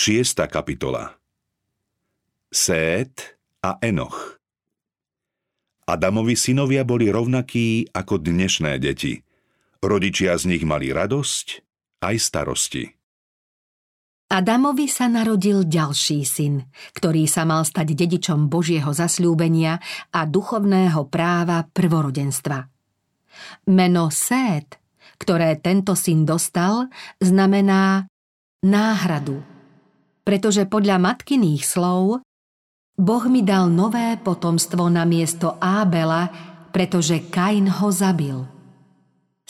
Šiesta kapitola Sét a Enoch Adamovi synovia boli rovnakí ako dnešné deti. Rodičia z nich mali radosť aj starosti. Adamovi sa narodil ďalší syn, ktorý sa mal stať dedičom Božieho zasľúbenia a duchovného práva prvorodenstva. Meno Sét, ktoré tento syn dostal, znamená náhradu. Pretože podľa matkyných slov Boh mi dal nové potomstvo na miesto Ábela, pretože Kain ho zabil –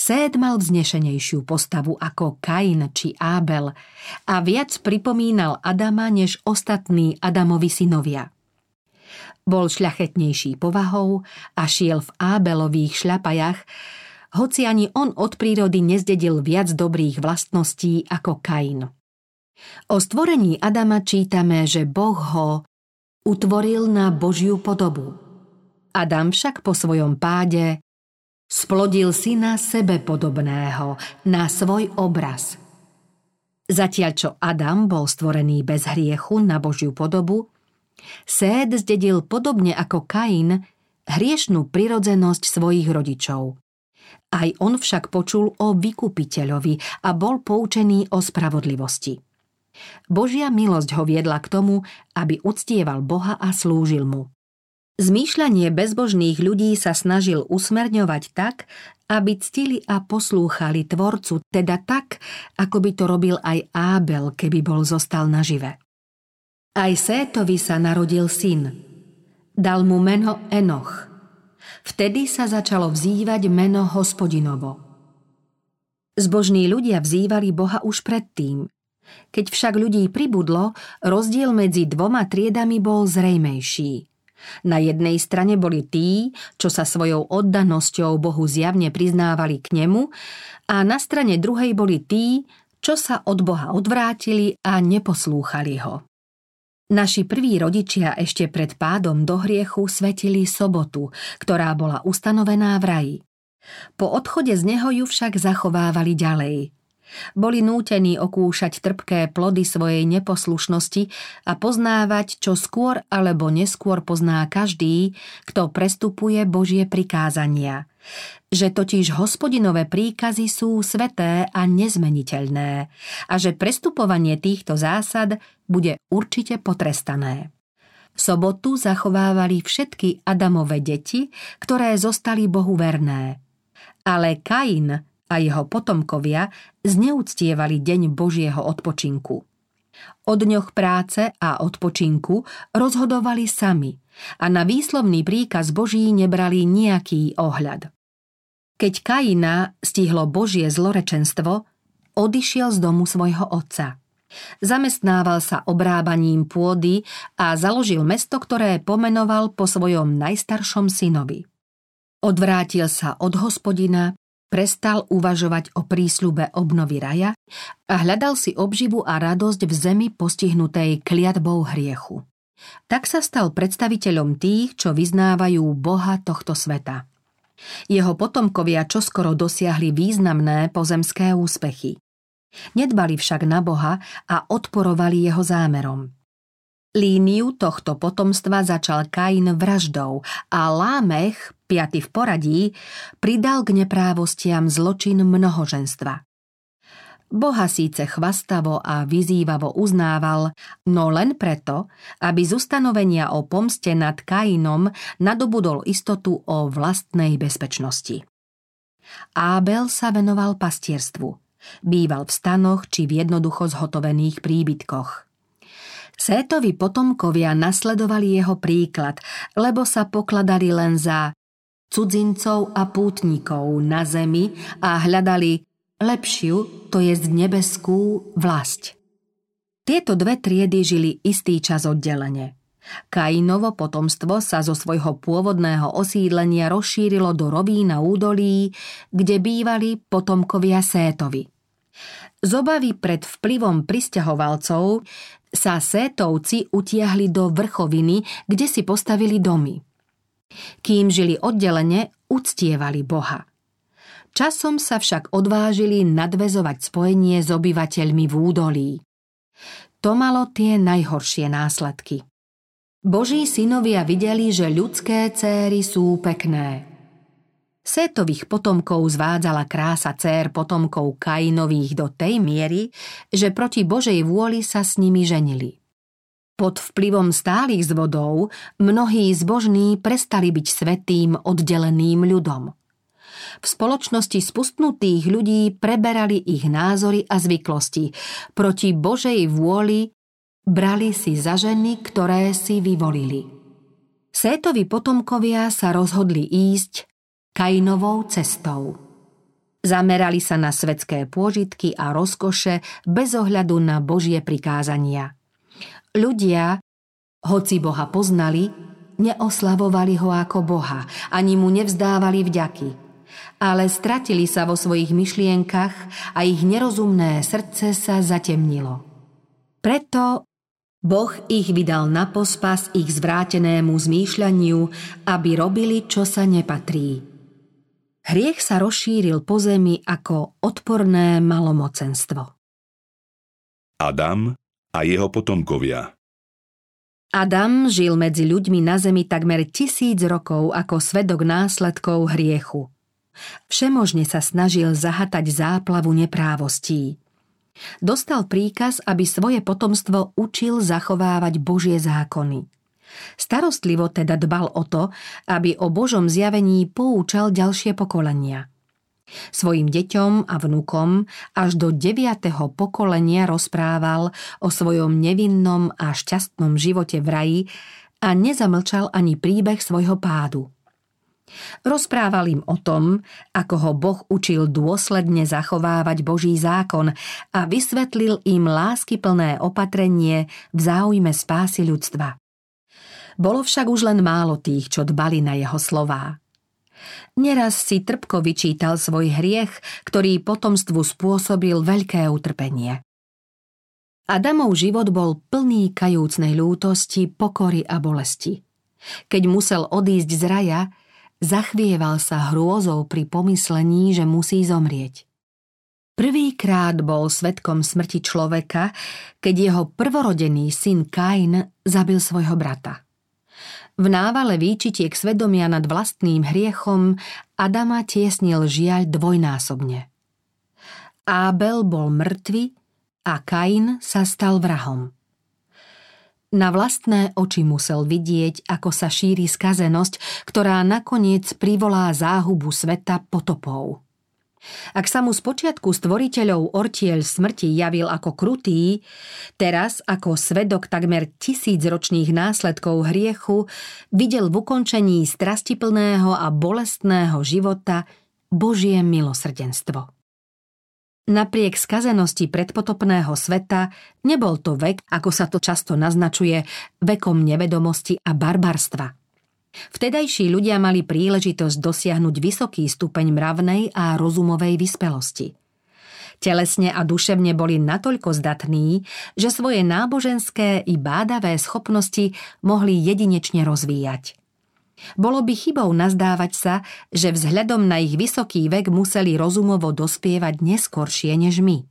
Séd mal vznešenejšiu postavu ako Kain či Ábel a viac pripomínal Adama než ostatní Adamovi synovia. Bol šľachetnejší povahou a šiel v Ábelových šľapajach, hoci ani on od prírody nezdedil viac dobrých vlastností ako Kain. O stvorení Adama čítame, že Boh ho utvoril na Božiu podobu. Adam však po svojom páde Splodil syna sebe podobného, na svoj obraz. Zatiaľ čo Adam bol stvorený bez hriechu na Božiu podobu, Séd zdedil podobne ako Kain hriešnú prirodzenosť svojich rodičov. Aj on však počul o vykupiteľovi a bol poučený o spravodlivosti. Božia milosť ho viedla k tomu, aby uctieval Boha a slúžil mu. Zmýšľanie bezbožných ľudí sa snažil usmerňovať tak, aby ctili a poslúchali Tvorcu, teda tak, ako by to robil aj Ábel, keby bol zostal nažive. Aj Sétovi sa narodil syn. Dal mu meno Enoch. Vtedy sa začalo vzývať meno hospodinovo. Zbožní ľudia vzývali Boha už predtým. Keď však ľudí pribudlo, rozdiel medzi dvoma triedami bol zrejmejší – na jednej strane boli tí, čo sa svojou oddanosťou Bohu zjavne priznávali k nemu a na strane druhej boli tí, čo sa od Boha odvrátili a neposlúchali ho. Naši prví rodičia ešte pred pádom do hriechu svetili sobotu, ktorá bola ustanovená v raji. Po odchode z neho ju však zachovávali ďalej – boli nútení okúšať trpké plody svojej neposlušnosti a poznávať, čo skôr alebo neskôr pozná každý, kto prestupuje Božie prikázania. Že totiž hospodinové príkazy sú sveté a nezmeniteľné a že prestupovanie týchto zásad bude určite potrestané. V sobotu zachovávali všetky Adamové deti, ktoré zostali Bohu verné. Ale Kain a jeho potomkovia zneúctievali deň Božieho odpočinku. O dňoch práce a odpočinku rozhodovali sami a na výslovný príkaz Boží nebrali nejaký ohľad. Keď Kaina stihlo Božie zlorečenstvo, odišiel z domu svojho otca. Zamestnával sa obrábaním pôdy a založil mesto, ktoré pomenoval po svojom najstaršom synovi. Odvrátil sa od hospodina prestal uvažovať o prísľube obnovy raja a hľadal si obživu a radosť v zemi postihnutej kliatbou hriechu. Tak sa stal predstaviteľom tých, čo vyznávajú Boha tohto sveta. Jeho potomkovia čoskoro dosiahli významné pozemské úspechy. Nedbali však na Boha a odporovali jeho zámerom. Líniu tohto potomstva začal Kain vraždou a Lámech, piaty v poradí, pridal k neprávostiam zločin mnohoženstva. Boha síce chvastavo a vyzývavo uznával, no len preto, aby z ustanovenia o pomste nad Kainom nadobudol istotu o vlastnej bezpečnosti. Ábel sa venoval pastierstvu. Býval v stanoch či v jednoducho zhotovených príbytkoch – Sétovi potomkovia nasledovali jeho príklad, lebo sa pokladali len za cudzincov a pútnikov na zemi a hľadali lepšiu, to je nebeskú vlast. Tieto dve triedy žili istý čas oddelenie. Kainovo potomstvo sa zo svojho pôvodného osídlenia rozšírilo do rovín a údolí, kde bývali potomkovia Sétovi. Z obavy pred vplyvom pristahovalcov sa Sétovci utiahli do vrchoviny, kde si postavili domy. Kým žili oddelene, uctievali Boha. Časom sa však odvážili nadvezovať spojenie s obyvateľmi v údolí. to malo tie najhoršie následky. Boží synovia videli, že ľudské céry sú pekné. Sétových potomkov zvádzala krása cér potomkov Kainových do tej miery, že proti Božej vôli sa s nimi ženili. Pod vplyvom stálych zvodov mnohí zbožní prestali byť svetým oddeleným ľudom. V spoločnosti spustnutých ľudí preberali ich názory a zvyklosti. Proti Božej vôli brali si za ženy, ktoré si vyvolili. Sétovi potomkovia sa rozhodli ísť Kainovou cestou. Zamerali sa na svetské pôžitky a rozkoše bez ohľadu na Božie prikázania – Ľudia, hoci Boha poznali, neoslavovali ho ako Boha, ani mu nevzdávali vďaky, ale stratili sa vo svojich myšlienkach a ich nerozumné srdce sa zatemnilo. Preto Boh ich vydal na pospas ich zvrátenému zmýšľaniu, aby robili, čo sa nepatrí. Hriech sa rozšíril po zemi ako odporné malomocenstvo. Adam a jeho potomkovia. Adam žil medzi ľuďmi na zemi takmer tisíc rokov ako svedok následkov hriechu. Všemožne sa snažil zahatať záplavu neprávostí. Dostal príkaz, aby svoje potomstvo učil zachovávať Božie zákony. Starostlivo teda dbal o to, aby o Božom zjavení poučal ďalšie pokolenia – Svojim deťom a vnukom až do deviatého pokolenia rozprával o svojom nevinnom a šťastnom živote v raji a nezamlčal ani príbeh svojho pádu. Rozprával im o tom, ako ho Boh učil dôsledne zachovávať Boží zákon a vysvetlil im láskyplné opatrenie v záujme spásy ľudstva. Bolo však už len málo tých, čo dbali na jeho slová. Neraz si trpko vyčítal svoj hriech, ktorý potomstvu spôsobil veľké utrpenie. Adamov život bol plný kajúcnej ľútosti, pokory a bolesti. Keď musel odísť z raja, zachvieval sa hrôzou pri pomyslení, že musí zomrieť. Prvýkrát bol svetkom smrti človeka, keď jeho prvorodený syn Kain zabil svojho brata. V návale výčitiek svedomia nad vlastným hriechom Adama tiesnil žiaľ dvojnásobne. Ábel bol mŕtvy a Kain sa stal vrahom. Na vlastné oči musel vidieť, ako sa šíri skazenosť, ktorá nakoniec privolá záhubu sveta potopou. Ak sa mu spočiatku stvoriteľov ortiel smrti javil ako krutý, teraz ako svedok takmer tisícročných následkov hriechu videl v ukončení strastiplného a bolestného života Božie milosrdenstvo. Napriek skazenosti predpotopného sveta nebol to vek, ako sa to často naznačuje, vekom nevedomosti a barbarstva – Vtedajší ľudia mali príležitosť dosiahnuť vysoký stupeň mravnej a rozumovej vyspelosti. Telesne a duševne boli natoľko zdatní, že svoje náboženské i bádavé schopnosti mohli jedinečne rozvíjať. Bolo by chybou nazdávať sa, že vzhľadom na ich vysoký vek museli rozumovo dospievať neskoršie než my.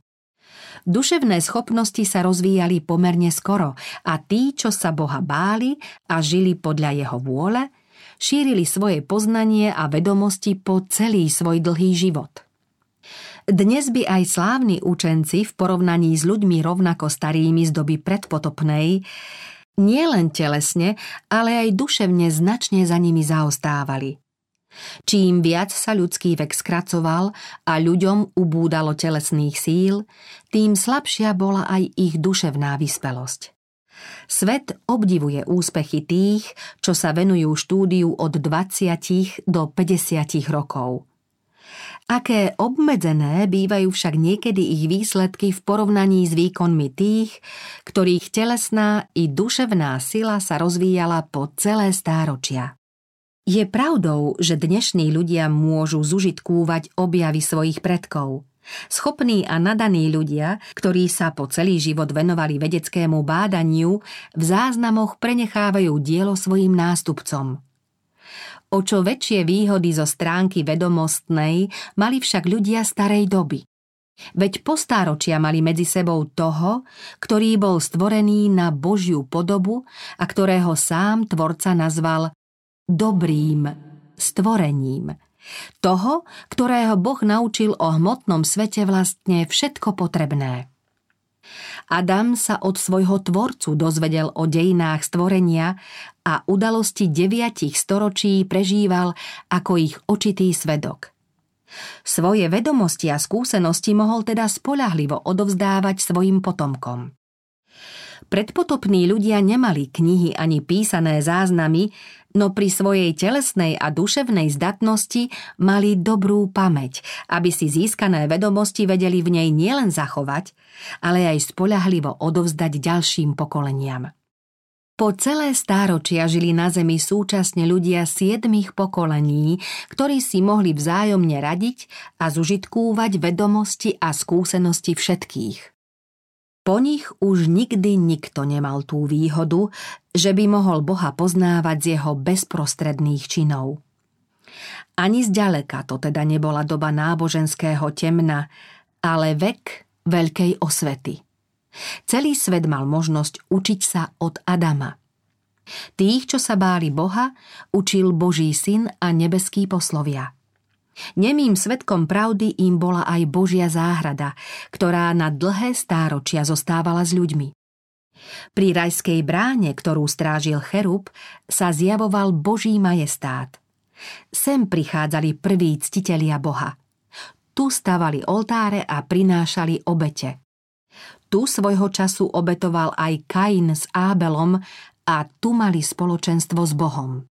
Duševné schopnosti sa rozvíjali pomerne skoro a tí, čo sa Boha báli a žili podľa jeho vôle, šírili svoje poznanie a vedomosti po celý svoj dlhý život. Dnes by aj slávni učenci v porovnaní s ľuďmi rovnako starými z doby predpotopnej nielen telesne, ale aj duševne značne za nimi zaostávali – Čím viac sa ľudský vek skracoval a ľuďom ubúdalo telesných síl, tým slabšia bola aj ich duševná vyspelosť. Svet obdivuje úspechy tých, čo sa venujú štúdiu od 20 do 50 rokov. Aké obmedzené bývajú však niekedy ich výsledky v porovnaní s výkonmi tých, ktorých telesná i duševná sila sa rozvíjala po celé stáročia. Je pravdou, že dnešní ľudia môžu zužitkúvať objavy svojich predkov. Schopní a nadaní ľudia, ktorí sa po celý život venovali vedeckému bádaniu, v záznamoch prenechávajú dielo svojim nástupcom. O čo väčšie výhody zo stránky vedomostnej mali však ľudia starej doby. Veď postáročia mali medzi sebou toho, ktorý bol stvorený na Božiu podobu a ktorého sám tvorca nazval dobrým stvorením. Toho, ktorého Boh naučil o hmotnom svete vlastne všetko potrebné. Adam sa od svojho tvorcu dozvedel o dejinách stvorenia a udalosti deviatich storočí prežíval ako ich očitý svedok. Svoje vedomosti a skúsenosti mohol teda spolahlivo odovzdávať svojim potomkom. Predpotopní ľudia nemali knihy ani písané záznamy, no pri svojej telesnej a duševnej zdatnosti mali dobrú pamäť, aby si získané vedomosti vedeli v nej nielen zachovať, ale aj spolahlivo odovzdať ďalším pokoleniam. Po celé stáročia žili na Zemi súčasne ľudia siedmých pokolení, ktorí si mohli vzájomne radiť a zužitkúvať vedomosti a skúsenosti všetkých. Po nich už nikdy nikto nemal tú výhodu, že by mohol Boha poznávať z jeho bezprostredných činov. Ani zďaleka to teda nebola doba náboženského temna, ale vek veľkej osvety. Celý svet mal možnosť učiť sa od Adama. Tých, čo sa báli Boha, učil Boží syn a nebeský poslovia – Nemým svetkom pravdy im bola aj Božia záhrada, ktorá na dlhé stáročia zostávala s ľuďmi. Pri rajskej bráne, ktorú strážil Cherub, sa zjavoval Boží majestát. Sem prichádzali prví ctitelia Boha. Tu stavali oltáre a prinášali obete. Tu svojho času obetoval aj Kain s Ábelom a tu mali spoločenstvo s Bohom.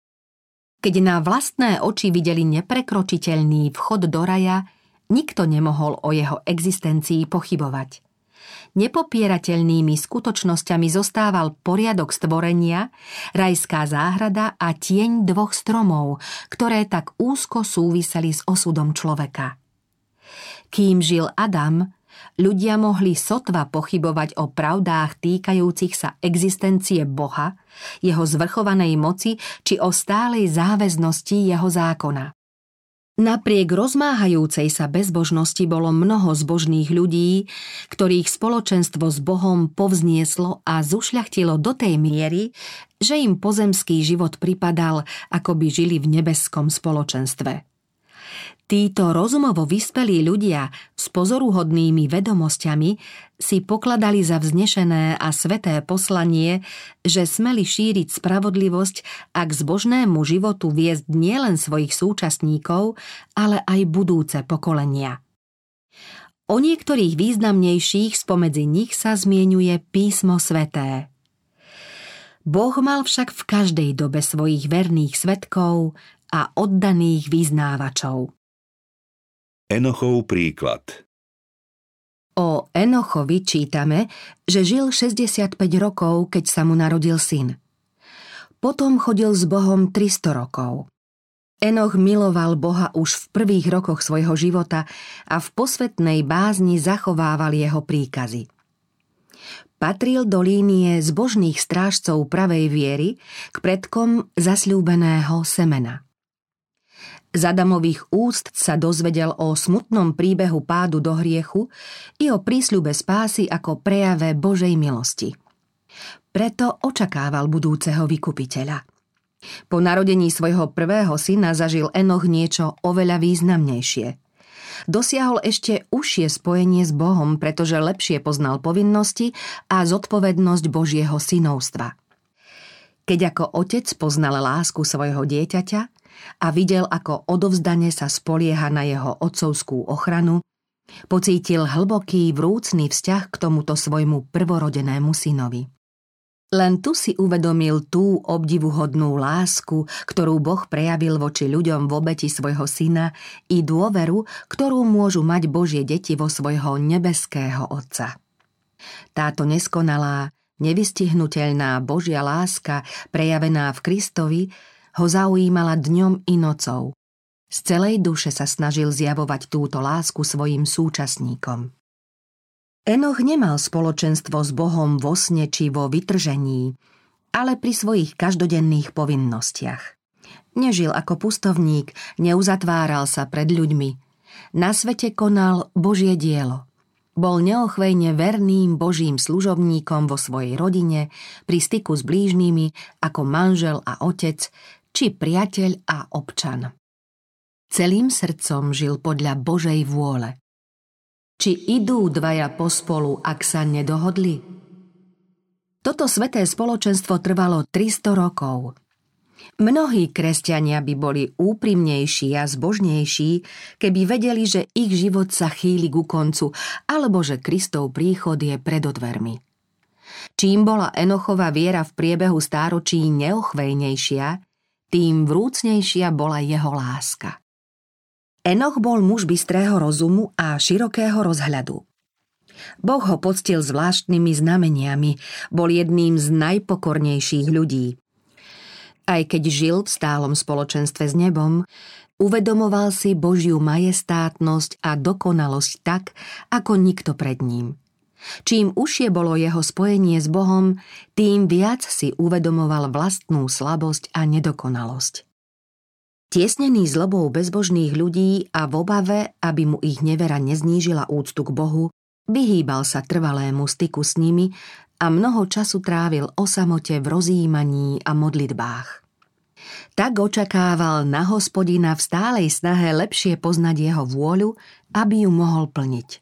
Keď na vlastné oči videli neprekročiteľný vchod do raja, nikto nemohol o jeho existencii pochybovať. Nepopierateľnými skutočnosťami zostával poriadok stvorenia, rajská záhrada a tieň dvoch stromov, ktoré tak úzko súviseli s osudom človeka. Kým žil Adam, ľudia mohli sotva pochybovať o pravdách týkajúcich sa existencie Boha, jeho zvrchovanej moci či o stálej záväznosti jeho zákona. Napriek rozmáhajúcej sa bezbožnosti bolo mnoho zbožných ľudí, ktorých spoločenstvo s Bohom povznieslo a zušľachtilo do tej miery, že im pozemský život pripadal, ako by žili v nebeskom spoločenstve. Títo rozumovo vyspelí ľudia s pozoruhodnými vedomosťami si pokladali za vznešené a sveté poslanie, že smeli šíriť spravodlivosť a k zbožnému životu viesť nielen svojich súčasníkov, ale aj budúce pokolenia. O niektorých významnejších spomedzi nich sa zmienuje písmo sveté. Boh mal však v každej dobe svojich verných svetkov a oddaných vyznávačov. Enochov príklad O Enochovi čítame, že žil 65 rokov, keď sa mu narodil syn. Potom chodil s Bohom 300 rokov. Enoch miloval Boha už v prvých rokoch svojho života a v posvetnej bázni zachovával jeho príkazy. Patril do línie zbožných strážcov pravej viery k predkom zasľúbeného semena. Z Adamových úst sa dozvedel o smutnom príbehu pádu do hriechu i o prísľube spásy ako prejave Božej milosti. Preto očakával budúceho vykupiteľa. Po narodení svojho prvého syna zažil Enoch niečo oveľa významnejšie. Dosiahol ešte užšie spojenie s Bohom, pretože lepšie poznal povinnosti a zodpovednosť Božieho synovstva. Keď ako otec poznal lásku svojho dieťaťa, a videl, ako odovzdane sa spolieha na jeho otcovskú ochranu, pocítil hlboký vrúcný vzťah k tomuto svojmu prvorodenému synovi. Len tu si uvedomil tú obdivuhodnú lásku, ktorú Boh prejavil voči ľuďom v obeti svojho syna i dôveru, ktorú môžu mať Božie deti vo svojho nebeského Otca. Táto neskonalá, nevystihnutelná Božia láska, prejavená v Kristovi, ho zaujímala dňom i nocou. Z celej duše sa snažil zjavovať túto lásku svojim súčasníkom. Enoch nemal spoločenstvo s Bohom vo sne či vo vytržení, ale pri svojich každodenných povinnostiach. Nežil ako pustovník, neuzatváral sa pred ľuďmi. Na svete konal Božie dielo. Bol neochvejne verným Božím služobníkom vo svojej rodine, pri styku s blížnými, ako manžel a otec, či priateľ a občan. Celým srdcom žil podľa Božej vôle. Či idú dvaja pospolu, ak sa nedohodli? Toto sveté spoločenstvo trvalo 300 rokov – Mnohí kresťania by boli úprimnejší a zbožnejší, keby vedeli, že ich život sa chýli ku koncu, alebo že Kristov príchod je pred odvermi. Čím bola Enochová viera v priebehu stáročí neochvejnejšia, tým vrúcnejšia bola jeho láska. Enoch bol muž bystrého rozumu a širokého rozhľadu. Boh ho poctil zvláštnymi znameniami, bol jedným z najpokornejších ľudí. Aj keď žil v stálom spoločenstve s nebom, uvedomoval si Božiu majestátnosť a dokonalosť tak, ako nikto pred ním. Čím užšie bolo jeho spojenie s Bohom, tým viac si uvedomoval vlastnú slabosť a nedokonalosť. Tiesnený zlobou bezbožných ľudí a v obave, aby mu ich nevera neznížila úctu k Bohu, vyhýbal sa trvalému styku s nimi a mnoho času trávil o samote v rozjímaní a modlitbách. Tak očakával na hospodina v stálej snahe lepšie poznať jeho vôľu, aby ju mohol plniť.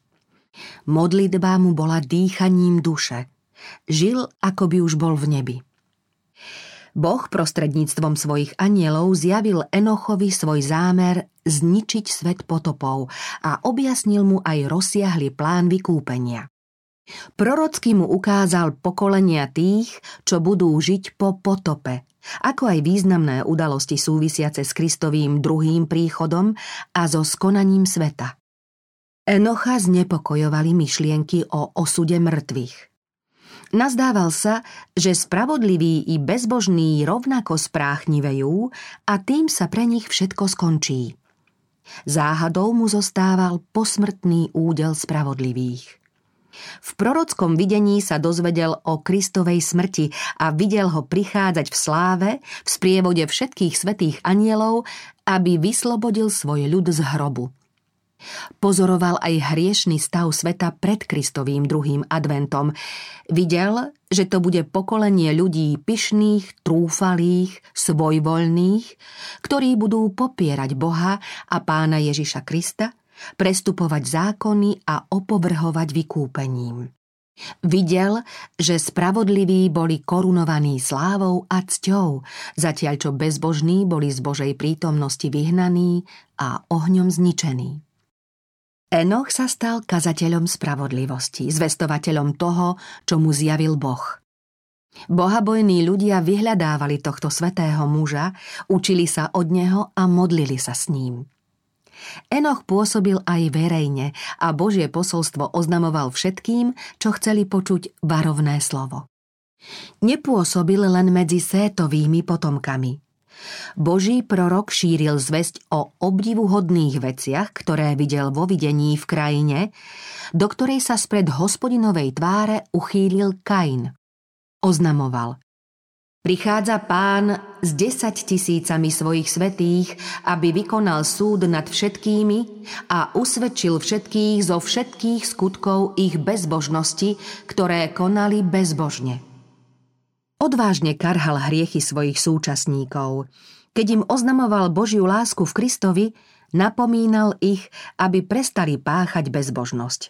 Modlitba mu bola dýchaním duše. Žil, ako by už bol v nebi. Boh prostredníctvom svojich anielov zjavil Enochovi svoj zámer zničiť svet potopov a objasnil mu aj rozsiahly plán vykúpenia. Prorocky mu ukázal pokolenia tých, čo budú žiť po potope, ako aj významné udalosti súvisiace s Kristovým druhým príchodom a so skonaním sveta. Enocha znepokojovali myšlienky o osude mŕtvych. Nazdával sa, že spravodliví i bezbožní rovnako spráchnivejú a tým sa pre nich všetko skončí. Záhadou mu zostával posmrtný údel spravodlivých. V prorockom videní sa dozvedel o Kristovej smrti a videl ho prichádzať v sláve v sprievode všetkých svetých anielov, aby vyslobodil svoj ľud z hrobu. Pozoroval aj hriešný stav sveta pred Kristovým druhým adventom. Videl, že to bude pokolenie ľudí pyšných, trúfalých, svojvoľných, ktorí budú popierať Boha a pána Ježiša Krista prestupovať zákony a opovrhovať vykúpením. Videl, že spravodliví boli korunovaní slávou a cťou, zatiaľ čo bezbožní boli z Božej prítomnosti vyhnaní a ohňom zničení. Enoch sa stal kazateľom spravodlivosti, zvestovateľom toho, čo mu zjavil Boh. Bohabojní ľudia vyhľadávali tohto svetého muža, učili sa od neho a modlili sa s ním. Enoch pôsobil aj verejne a Božie posolstvo oznamoval všetkým, čo chceli počuť varovné slovo. Nepôsobil len medzi sétovými potomkami. Boží prorok šíril zväzť o obdivuhodných veciach, ktoré videl vo videní v krajine, do ktorej sa spred hospodinovej tváre uchýlil Kain. Oznamoval Prichádza pán s desať tisícami svojich svetých, aby vykonal súd nad všetkými a usvedčil všetkých zo všetkých skutkov ich bezbožnosti, ktoré konali bezbožne. Odvážne karhal hriechy svojich súčasníkov. Keď im oznamoval Božiu lásku v Kristovi, napomínal ich, aby prestali páchať bezbožnosť.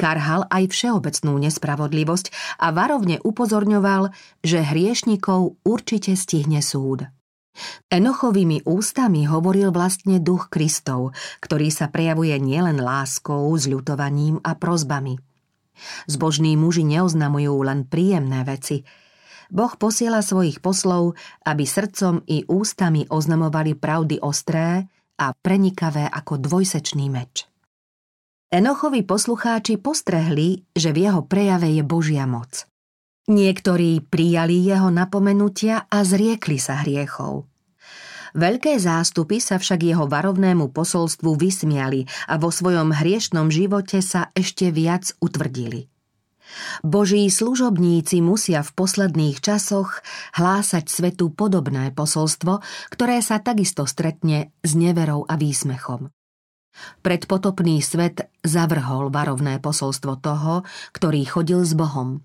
Karhal aj všeobecnú nespravodlivosť a varovne upozorňoval, že hriešnikov určite stihne súd. Enochovými ústami hovoril vlastne duch Kristov, ktorý sa prejavuje nielen láskou, zľutovaním a prozbami. Zbožní muži neoznamujú len príjemné veci. Boh posiela svojich poslov, aby srdcom i ústami oznamovali pravdy ostré a prenikavé ako dvojsečný meč. Enochovi poslucháči postrehli, že v jeho prejave je Božia moc. Niektorí prijali jeho napomenutia a zriekli sa hriechov. Veľké zástupy sa však jeho varovnému posolstvu vysmiali a vo svojom hriešnom živote sa ešte viac utvrdili. Boží služobníci musia v posledných časoch hlásať svetu podobné posolstvo, ktoré sa takisto stretne s neverou a výsmechom. Predpotopný svet zavrhol varovné posolstvo toho, ktorý chodil s Bohom.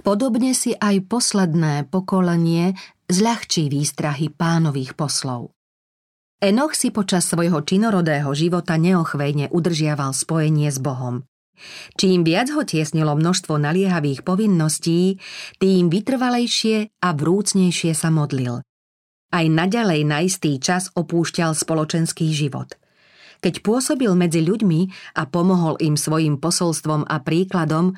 Podobne si aj posledné pokolenie zľahčí výstrahy pánových poslov. Enoch si počas svojho činorodého života neochvejne udržiaval spojenie s Bohom. Čím viac ho tiesnilo množstvo naliehavých povinností, tým vytrvalejšie a vrúcnejšie sa modlil. Aj naďalej na istý čas opúšťal spoločenský život – keď pôsobil medzi ľuďmi a pomohol im svojim posolstvom a príkladom,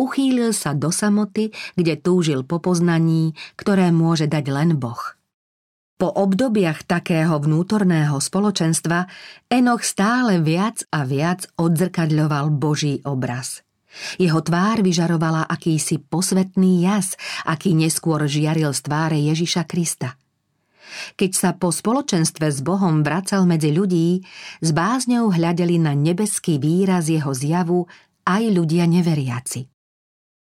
uchýlil sa do samoty, kde túžil po poznaní, ktoré môže dať len Boh. Po obdobiach takého vnútorného spoločenstva Enoch stále viac a viac odzrkadľoval Boží obraz. Jeho tvár vyžarovala akýsi posvetný jas, aký neskôr žiaril z tváre Ježiša Krista – keď sa po spoločenstve s Bohom vracal medzi ľudí, s bázňou hľadeli na nebeský výraz jeho zjavu aj ľudia neveriaci.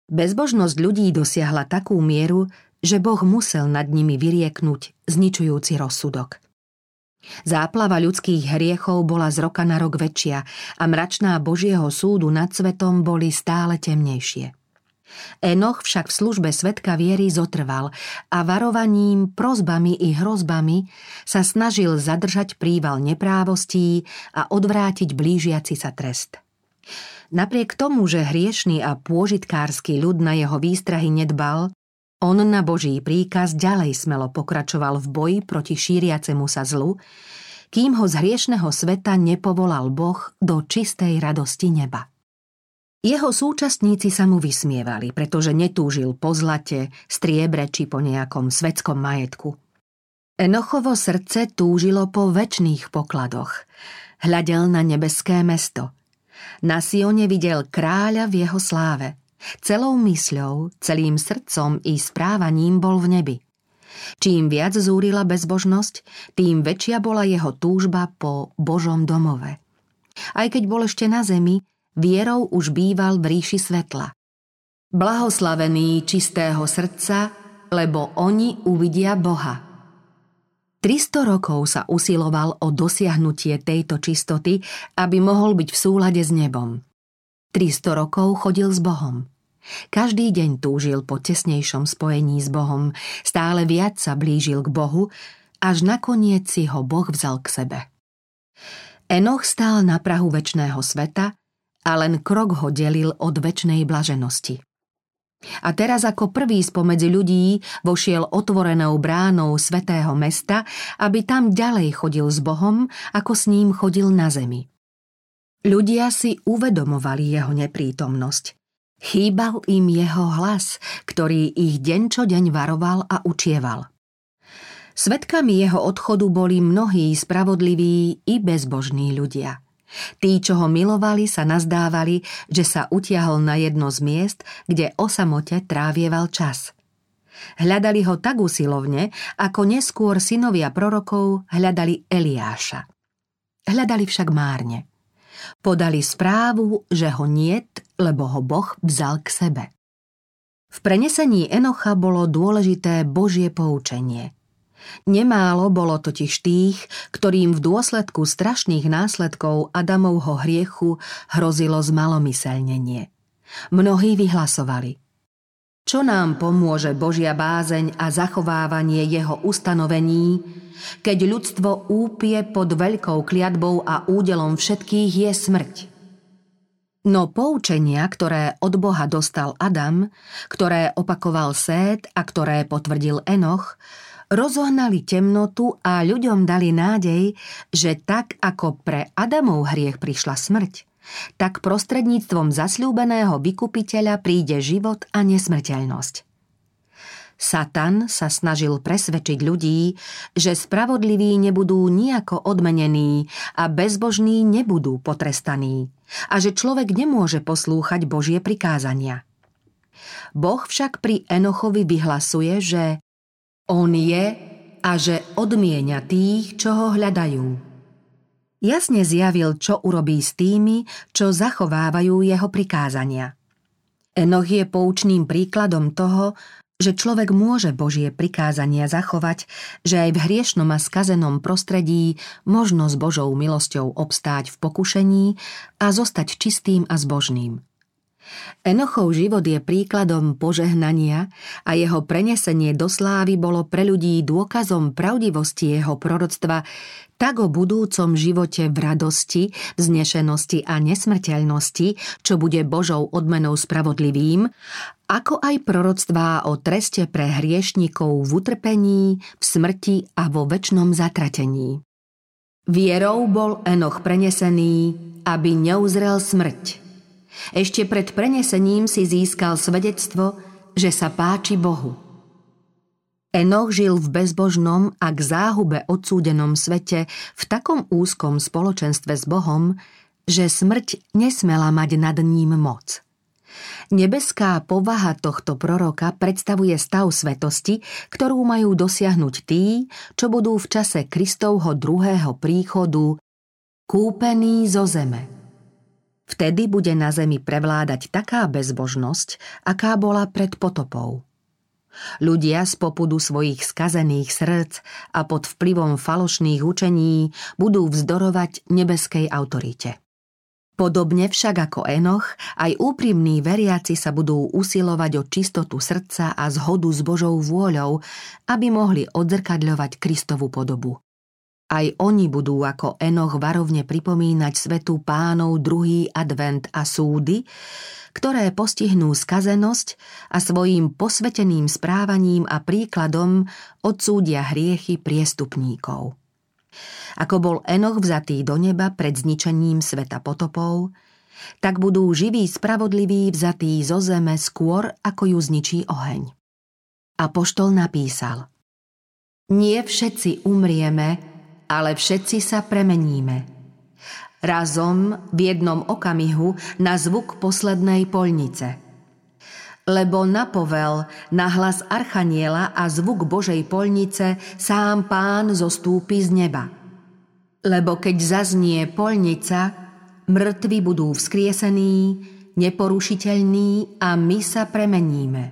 Bezbožnosť ľudí dosiahla takú mieru, že Boh musel nad nimi vyrieknúť zničujúci rozsudok. Záplava ľudských hriechov bola z roka na rok väčšia a mračná Božieho súdu nad svetom boli stále temnejšie. Enoch však v službe svetka viery zotrval a varovaním, prozbami i hrozbami sa snažil zadržať príval neprávostí a odvrátiť blížiaci sa trest. Napriek tomu, že hriešný a pôžitkársky ľud na jeho výstrahy nedbal, on na Boží príkaz ďalej smelo pokračoval v boji proti šíriacemu sa zlu, kým ho z hriešného sveta nepovolal Boh do čistej radosti neba. Jeho súčasníci sa mu vysmievali, pretože netúžil po zlate, striebre či po nejakom svetskom majetku. Enochovo srdce túžilo po väčšných pokladoch. Hľadel na nebeské mesto. Na Sione videl kráľa v jeho sláve. Celou mysľou, celým srdcom i správaním bol v nebi. Čím viac zúrila bezbožnosť, tým väčšia bola jeho túžba po Božom domove. Aj keď bol ešte na zemi, vierou už býval v ríši svetla. Blahoslavený čistého srdca, lebo oni uvidia Boha. 300 rokov sa usiloval o dosiahnutie tejto čistoty, aby mohol byť v súlade s nebom. 300 rokov chodil s Bohom. Každý deň túžil po tesnejšom spojení s Bohom, stále viac sa blížil k Bohu, až nakoniec si ho Boh vzal k sebe. Enoch stál na prahu väčšného sveta a len krok ho delil od väčšnej blaženosti. A teraz ako prvý spomedzi ľudí vošiel otvorenou bránou svetého mesta, aby tam ďalej chodil s Bohom, ako s ním chodil na zemi. Ľudia si uvedomovali jeho neprítomnosť. Chýbal im jeho hlas, ktorý ich deň čo deň varoval a učieval. Svetkami jeho odchodu boli mnohí spravodliví i bezbožní ľudia – Tí, čo ho milovali, sa nazdávali, že sa utiahol na jedno z miest, kde o samote trávieval čas. Hľadali ho tak usilovne, ako neskôr synovia prorokov hľadali Eliáša. Hľadali však márne. Podali správu, že ho niet, lebo ho Boh vzal k sebe. V prenesení Enocha bolo dôležité Božie poučenie – Nemálo bolo totiž tých, ktorým v dôsledku strašných následkov Adamovho hriechu hrozilo zmalomyselnenie. Mnohí vyhlasovali. Čo nám pomôže Božia bázeň a zachovávanie jeho ustanovení, keď ľudstvo úpie pod veľkou kliatbou a údelom všetkých je smrť? No poučenia, ktoré od Boha dostal Adam, ktoré opakoval Sét a ktoré potvrdil Enoch, rozohnali temnotu a ľuďom dali nádej, že tak ako pre Adamov hriech prišla smrť, tak prostredníctvom zasľúbeného vykupiteľa príde život a nesmrteľnosť. Satan sa snažil presvedčiť ľudí, že spravodliví nebudú nejako odmenení a bezbožní nebudú potrestaní a že človek nemôže poslúchať Božie prikázania. Boh však pri Enochovi vyhlasuje, že on je a že odmienia tých, čo ho hľadajú. Jasne zjavil, čo urobí s tými, čo zachovávajú jeho prikázania. Enoch je poučným príkladom toho, že človek môže Božie prikázania zachovať, že aj v hriešnom a skazenom prostredí možno s Božou milosťou obstáť v pokušení a zostať čistým a zbožným. Enochov život je príkladom požehnania a jeho prenesenie do slávy bolo pre ľudí dôkazom pravdivosti jeho proroctva tak o budúcom živote v radosti, vznešenosti a nesmrteľnosti, čo bude Božou odmenou spravodlivým, ako aj proroctvá o treste pre hriešnikov v utrpení, v smrti a vo väčšnom zatratení. Vierou bol Enoch prenesený, aby neuzrel smrť. Ešte pred prenesením si získal svedectvo, že sa páči Bohu. Enoch žil v bezbožnom a k záhube odsúdenom svete v takom úzkom spoločenstve s Bohom, že smrť nesmela mať nad ním moc. Nebeská povaha tohto proroka predstavuje stav svetosti, ktorú majú dosiahnuť tí, čo budú v čase Kristovho druhého príchodu kúpení zo zeme. Vtedy bude na zemi prevládať taká bezbožnosť, aká bola pred potopou. Ľudia z popudu svojich skazených srdc a pod vplyvom falošných učení budú vzdorovať nebeskej autorite. Podobne však ako Enoch, aj úprimní veriaci sa budú usilovať o čistotu srdca a zhodu s Božou vôľou, aby mohli odzrkadľovať Kristovu podobu. Aj oni budú ako Enoch varovne pripomínať svetu pánov druhý advent a súdy, ktoré postihnú skazenosť a svojim posveteným správaním a príkladom odsúdia hriechy priestupníkov. Ako bol Enoch vzatý do neba pred zničením sveta potopov, tak budú živí spravodliví vzatí zo zeme skôr, ako ju zničí oheň. A poštol napísal Nie všetci umrieme, ale všetci sa premeníme. Razom v jednom okamihu na zvuk poslednej polnice. Lebo napovel na hlas Archaniela a zvuk Božej polnice sám pán zostúpi z neba. Lebo keď zaznie polnica, mŕtvi budú vzkriesení, neporušiteľní a my sa premeníme.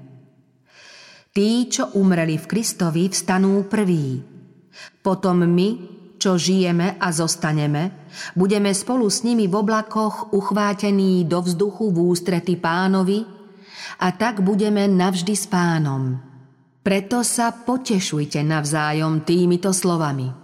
Tí, čo umreli v Kristovi, vstanú prví. Potom my, čo žijeme a zostaneme, budeme spolu s nimi v oblakoch uchvátení do vzduchu v ústrety pánovi a tak budeme navždy s pánom. Preto sa potešujte navzájom týmito slovami.